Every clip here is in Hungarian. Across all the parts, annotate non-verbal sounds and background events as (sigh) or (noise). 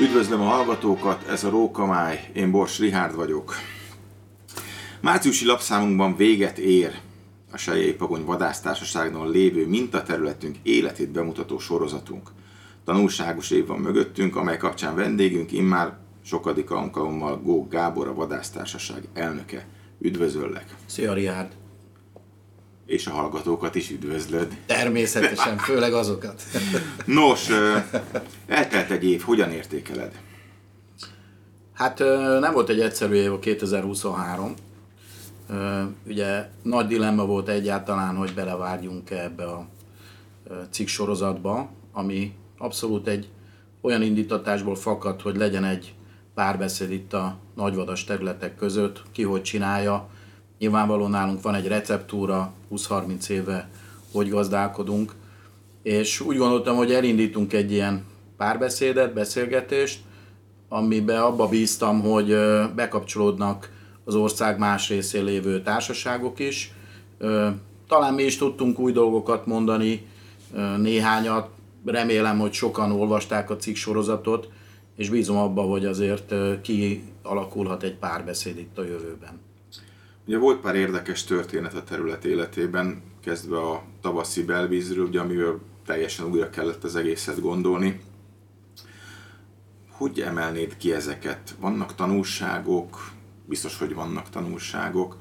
Üdvözlöm a hallgatókat, ez a Rókamály, én Bors Rihárd vagyok. Márciusi lapszámunkban véget ér a Sejjei Pagony vadásztársaságnál lévő mintaterületünk életét bemutató sorozatunk. Tanulságos év van mögöttünk, amely kapcsán vendégünk immár sokadik alkalommal Gók Gábor, a vadásztársaság elnöke. Üdvözöllek! Szia, Rihárd! És a hallgatókat is üdvözlöd. Természetesen, (laughs) főleg azokat. (laughs) Nos, eltelt egy év, hogyan értékeled? Hát nem volt egy egyszerű év a 2023. Ugye nagy dilemma volt egyáltalán, hogy belevágjunk ebbe a cikk sorozatba, ami abszolút egy olyan indítatásból fakad, hogy legyen egy párbeszéd itt a nagyvadas területek között, ki hogy csinálja. Nyilvánvalóan nálunk van egy receptúra, 20-30 éve hogy gazdálkodunk, és úgy gondoltam, hogy elindítunk egy ilyen párbeszédet, beszélgetést, amiben abba bíztam, hogy bekapcsolódnak az ország más részén lévő társaságok is. Talán mi is tudtunk új dolgokat mondani, néhányat, remélem, hogy sokan olvasták a cikk sorozatot, és bízom abba, hogy azért kialakulhat egy párbeszéd itt a jövőben. Ugye volt pár érdekes történet a terület életében, kezdve a tavaszi belvízről, ugye, amiről teljesen újra kellett az egészet gondolni. Hogy emelnéd ki ezeket? Vannak tanulságok, biztos, hogy vannak tanulságok,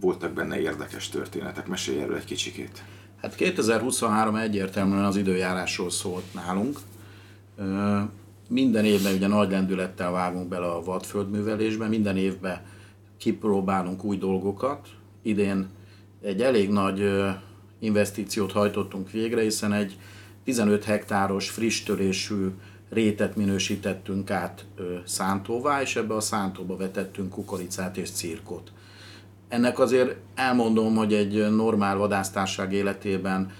voltak benne érdekes történetek, mesélj erről egy kicsikét. Hát 2023 egyértelműen az időjárásról szólt nálunk. Minden évben ugye nagy lendülettel vágunk bele a vadföldművelésbe, minden évben kipróbálunk új dolgokat. Idén egy elég nagy investíciót hajtottunk végre, hiszen egy 15 hektáros friss törésű rétet minősítettünk át szántóvá, és ebbe a szántóba vetettünk kukoricát és cirkot. Ennek azért elmondom, hogy egy normál vadásztárság életében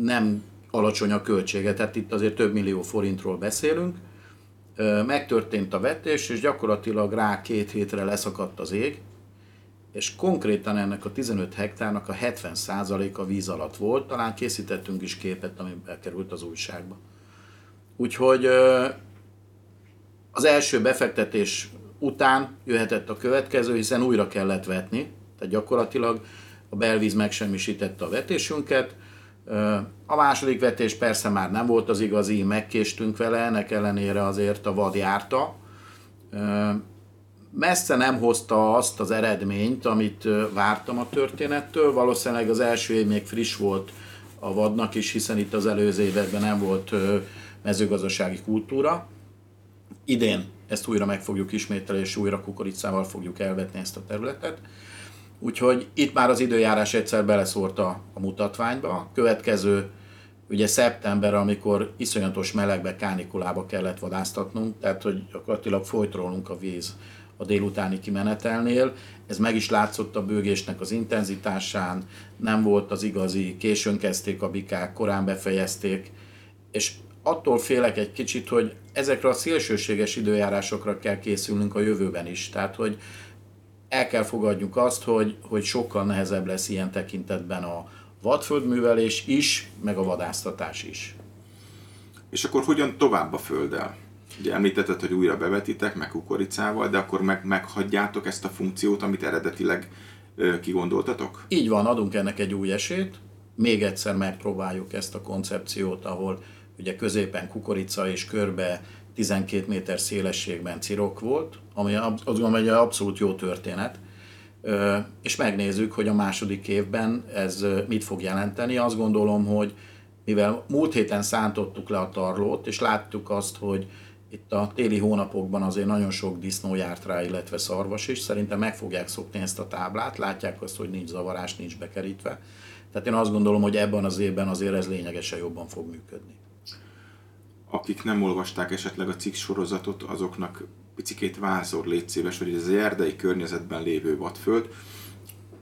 nem alacsony a költsége, tehát itt azért több millió forintról beszélünk. Megtörtént a vetés, és gyakorlatilag rá két hétre leszakadt az ég, és konkrétan ennek a 15 hektárnak a 70%-a víz alatt volt, talán készítettünk is képet, ami bekerült az újságba. Úgyhogy az első befektetés után jöhetett a következő, hiszen újra kellett vetni, tehát gyakorlatilag a belvíz megsemmisítette a vetésünket. A második vetés persze már nem volt az igazi, megkéstünk vele, ennek ellenére azért a vad járta. Messze nem hozta azt az eredményt, amit vártam a történettől. Valószínűleg az első év még friss volt a vadnak is, hiszen itt az előző években nem volt mezőgazdasági kultúra. Idén ezt újra meg fogjuk ismételni, és újra kukoricával fogjuk elvetni ezt a területet. Úgyhogy itt már az időjárás egyszer beleszórt a, a mutatványba. Következő ugye szeptember, amikor iszonyatos melegbe, kánikulába kellett vadásztatnunk, tehát hogy gyakorlatilag folyt rólunk a víz a délutáni kimenetelnél. Ez meg is látszott a bőgésnek az intenzitásán, nem volt az igazi, későn kezdték a bikák, korán befejezték, és attól félek egy kicsit, hogy ezekre a szélsőséges időjárásokra kell készülnünk a jövőben is. Tehát, hogy el kell fogadjuk azt, hogy, hogy sokkal nehezebb lesz ilyen tekintetben a vadföldművelés is, meg a vadásztatás is. És akkor hogyan tovább a földdel? Ugye említetted, hogy újra bevetitek, meg kukoricával, de akkor meg, meghagyjátok ezt a funkciót, amit eredetileg ö, kigondoltatok? Így van, adunk ennek egy új esélyt. Még egyszer megpróbáljuk ezt a koncepciót, ahol ugye középen kukorica és körbe 12 méter szélességben cirok volt, ami azt gondolom, egy abszolút jó történet, és megnézzük, hogy a második évben ez mit fog jelenteni. Azt gondolom, hogy mivel múlt héten szántottuk le a tarlót, és láttuk azt, hogy itt a téli hónapokban azért nagyon sok disznó járt rá, illetve szarvas is. Szerintem meg fogják szokni ezt a táblát, látják azt, hogy nincs zavarás, nincs bekerítve. Tehát én azt gondolom, hogy ebben az évben azért ez lényegesen jobban fog működni akik nem olvasták esetleg a cikk sorozatot, azoknak picikét vázor légy szíves, hogy ez az erdei környezetben lévő vadföld,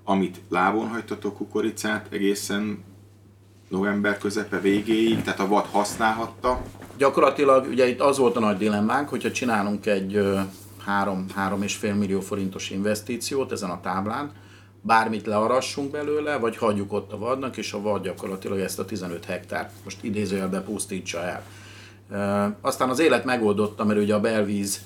amit lábon hagytatok kukoricát egészen november közepe végéig, tehát a vad használhatta. Gyakorlatilag ugye itt az volt a nagy dilemmánk, hogyha csinálunk egy 3-3,5 millió forintos investíciót ezen a táblán, bármit learassunk belőle, vagy hagyjuk ott a vadnak, és a vad gyakorlatilag ezt a 15 hektárt most idézőjelbe pusztítsa el. Aztán az élet megoldotta, mert ugye a belvíz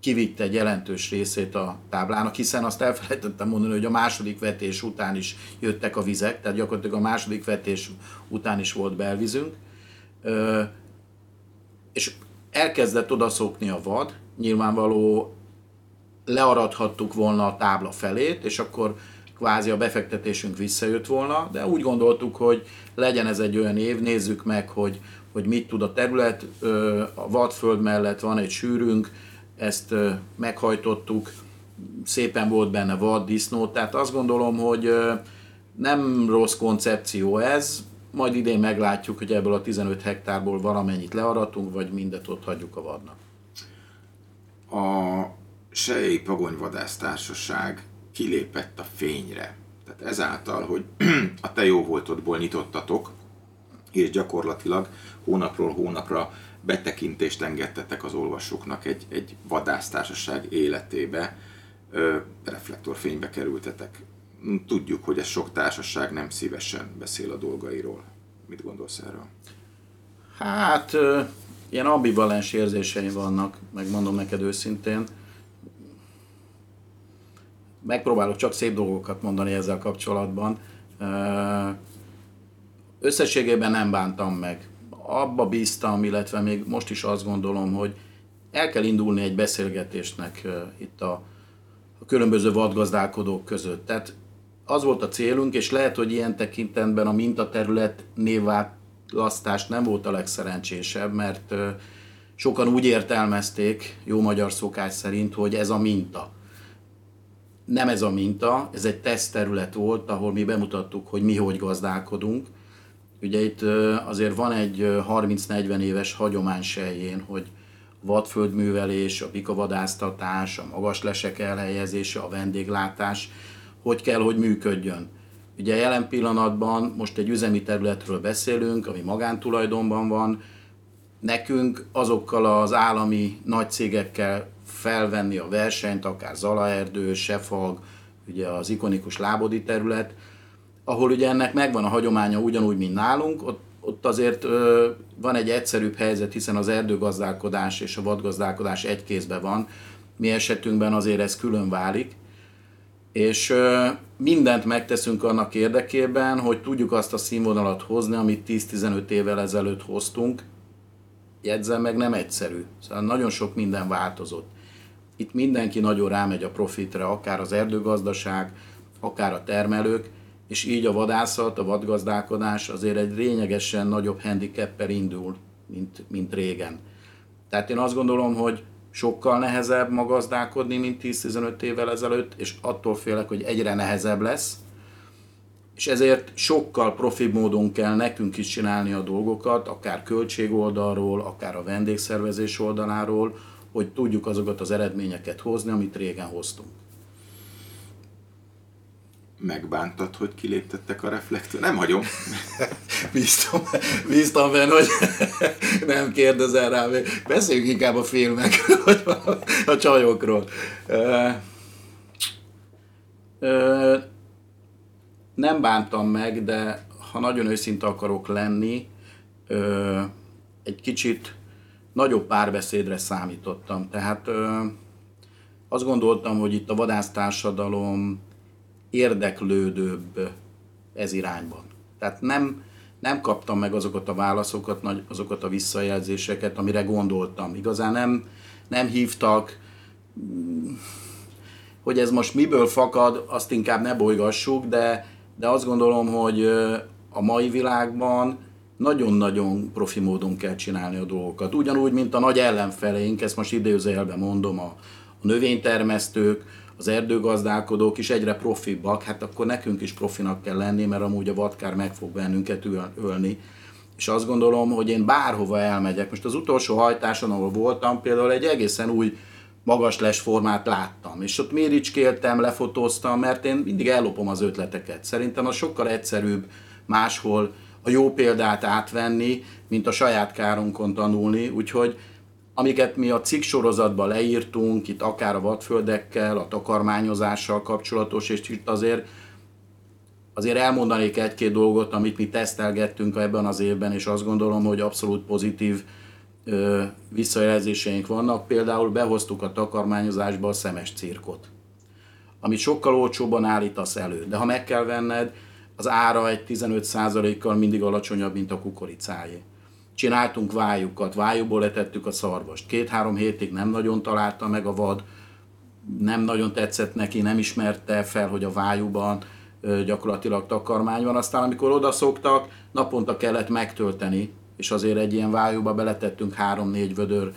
kivitte egy jelentős részét a táblának, hiszen azt elfelejtettem mondani, hogy a második vetés után is jöttek a vizek, tehát gyakorlatilag a második vetés után is volt belvízünk. És elkezdett odaszokni a vad, nyilvánvaló learadhattuk volna a tábla felét, és akkor kvázi a befektetésünk visszajött volna, de úgy gondoltuk, hogy legyen ez egy olyan év, nézzük meg, hogy, hogy mit tud a terület. A vadföld mellett van egy sűrünk, ezt meghajtottuk, szépen volt benne vad, disznó, tehát azt gondolom, hogy nem rossz koncepció ez, majd idén meglátjuk, hogy ebből a 15 hektárból valamennyit learatunk, vagy mindet ott hagyjuk a vadnak. A Sejei Pagonyvadász kilépett a fényre. Tehát ezáltal, hogy (clears throat) a te jó voltodból nyitottatok, és gyakorlatilag hónapról hónapra betekintést engedtetek az olvasóknak egy, egy vadásztársaság életébe, ö, reflektorfénybe kerültetek. Tudjuk, hogy ez sok társaság nem szívesen beszél a dolgairól. Mit gondolsz erről? Hát, ö, ilyen ambivalens érzéseim vannak, megmondom neked őszintén. Megpróbálok csak szép dolgokat mondani ezzel kapcsolatban. Összességében nem bántam meg abba bíztam, illetve még most is azt gondolom, hogy el kell indulni egy beszélgetésnek itt a, a különböző vadgazdálkodók között. Tehát az volt a célunk, és lehet, hogy ilyen tekintetben a mintaterület névválasztás nem volt a legszerencsésebb, mert sokan úgy értelmezték, jó magyar szokás szerint, hogy ez a minta. Nem ez a minta, ez egy tesztterület volt, ahol mi bemutattuk, hogy mi hogy gazdálkodunk, Ugye itt azért van egy 30-40 éves hagyomány sejjén, hogy vadföldművelés, a pikavadásztatás, a magas lesek elhelyezése, a vendéglátás, hogy kell, hogy működjön. Ugye jelen pillanatban most egy üzemi területről beszélünk, ami magántulajdonban van, nekünk azokkal az állami nagy cégekkel felvenni a versenyt, akár Zalaerdő, Sefag, ugye az ikonikus Lábodi terület, ahol ugye ennek megvan a hagyománya ugyanúgy, mint nálunk, ott, ott azért ö, van egy egyszerűbb helyzet, hiszen az erdőgazdálkodás és a vadgazdálkodás egy kézben van. Mi esetünkben azért ez külön válik, és ö, mindent megteszünk annak érdekében, hogy tudjuk azt a színvonalat hozni, amit 10-15 évvel ezelőtt hoztunk. Jegyzem meg, nem egyszerű. Szóval nagyon sok minden változott. Itt mindenki nagyon rámegy a profitre, akár az erdőgazdaság, akár a termelők, és így a vadászat, a vadgazdálkodás azért egy lényegesen nagyobb handicappel indul, mint, mint régen. Tehát én azt gondolom, hogy sokkal nehezebb ma gazdálkodni, mint 10-15 évvel ezelőtt, és attól félek, hogy egyre nehezebb lesz, és ezért sokkal profi módon kell nekünk is csinálni a dolgokat, akár költség oldalról, akár a vendégszervezés oldaláról, hogy tudjuk azokat az eredményeket hozni, amit régen hoztunk megbántad, hogy kiléptettek a reflektor? Nem hagyom. (laughs) bíztam, bíztam benne, hogy (laughs) nem kérdezel rá, beszéljünk inkább a filmekről, (laughs) vagy a, csajokról. Nem bántam meg, de ha nagyon őszinte akarok lenni, egy kicsit nagyobb párbeszédre számítottam. Tehát ö, azt gondoltam, hogy itt a vadásztársadalom érdeklődőbb ez irányban. Tehát nem, nem kaptam meg azokat a válaszokat, azokat a visszajelzéseket, amire gondoltam. Igazán nem, nem hívtak, hogy ez most miből fakad, azt inkább ne bolygassuk, de, de azt gondolom, hogy a mai világban nagyon-nagyon profi módon kell csinálni a dolgokat. Ugyanúgy, mint a nagy ellenfeleink, ezt most idézőjelben mondom, a, a növénytermesztők, az erdőgazdálkodók is egyre profibbak, hát akkor nekünk is profinak kell lenni, mert amúgy a vadkár meg fog bennünket ölni. És azt gondolom, hogy én bárhova elmegyek, most az utolsó hajtáson, ahol voltam, például egy egészen új magas les formát láttam, és ott méricskéltem, lefotóztam, mert én mindig ellopom az ötleteket. Szerintem az sokkal egyszerűbb máshol a jó példát átvenni, mint a saját kárunkon tanulni, úgyhogy amiket mi a cikk sorozatban leírtunk, itt akár a vadföldekkel, a takarmányozással kapcsolatos, és itt azért Azért elmondanék egy-két dolgot, amit mi tesztelgettünk ebben az évben, és azt gondolom, hogy abszolút pozitív ö, visszajelzéseink vannak. Például behoztuk a takarmányozásba a szemes cirkot, amit sokkal olcsóbban állítasz elő. De ha meg kell venned, az ára egy 15%-kal mindig alacsonyabb, mint a kukoricáé. Csináltunk vájukat, vájúból letettük a szarvast. Két-három hétig nem nagyon találta meg a vad, nem nagyon tetszett neki, nem ismerte fel, hogy a vájúban gyakorlatilag takarmány van. Aztán amikor odaszoktak, naponta kellett megtölteni, és azért egy ilyen vájúba beletettünk három-négy vödör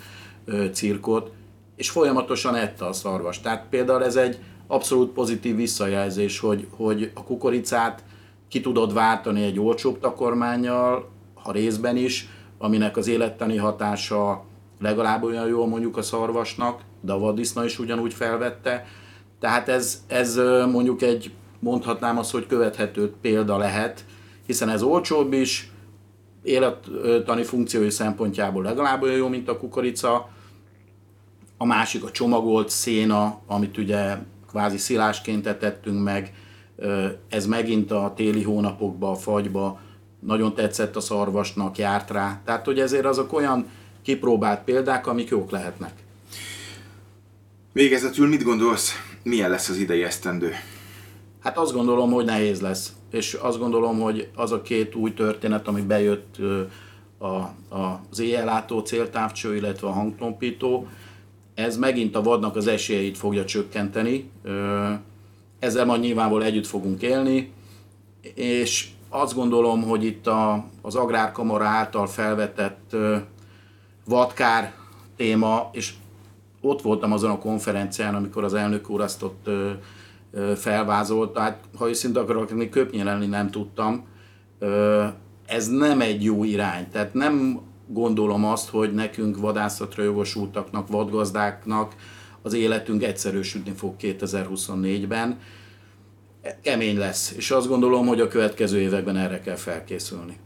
cirkot, és folyamatosan ette a szarvas. Tehát például ez egy abszolút pozitív visszajelzés, hogy, hogy a kukoricát ki tudod váltani egy olcsóbb takarmányjal, ha részben is, aminek az élettani hatása legalább olyan jó mondjuk a szarvasnak, de a vadiszna is ugyanúgy felvette. Tehát ez, ez mondjuk egy, mondhatnám azt, hogy követhető példa lehet, hiszen ez olcsóbb is, élettani funkciói szempontjából legalább olyan jó, mint a kukorica. A másik a csomagolt széna, amit ugye kvázi szilásként tettünk meg, ez megint a téli hónapokban, a fagyba nagyon tetszett a szarvasnak, járt rá. Tehát, hogy ezért azok olyan kipróbált példák, amik jók lehetnek. Végezetül mit gondolsz, milyen lesz az idei esztendő? Hát azt gondolom, hogy nehéz lesz. És azt gondolom, hogy az a két új történet, ami bejött a, a, az éjjellátó céltávcső, illetve a hangtompító, ez megint a vadnak az esélyeit fogja csökkenteni. Ezzel majd nyilvánvalóan együtt fogunk élni, és azt gondolom, hogy itt a, az Agrárkamara által felvetett vadkár téma, és ott voltam azon a konferencián, amikor az elnök úr azt ott ö, ö, felvázolt, tehát ha őszintén akarok lenni, köpnyelelni nem tudtam. Ö, ez nem egy jó irány, tehát nem gondolom azt, hogy nekünk vadászatra jogosultaknak, vadgazdáknak az életünk egyszerűsödni fog 2024-ben. Kemény lesz, és azt gondolom, hogy a következő években erre kell felkészülni.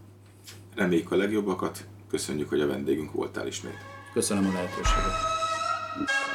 Reméljük a legjobbakat, köszönjük, hogy a vendégünk voltál ismét. Köszönöm a lehetőséget.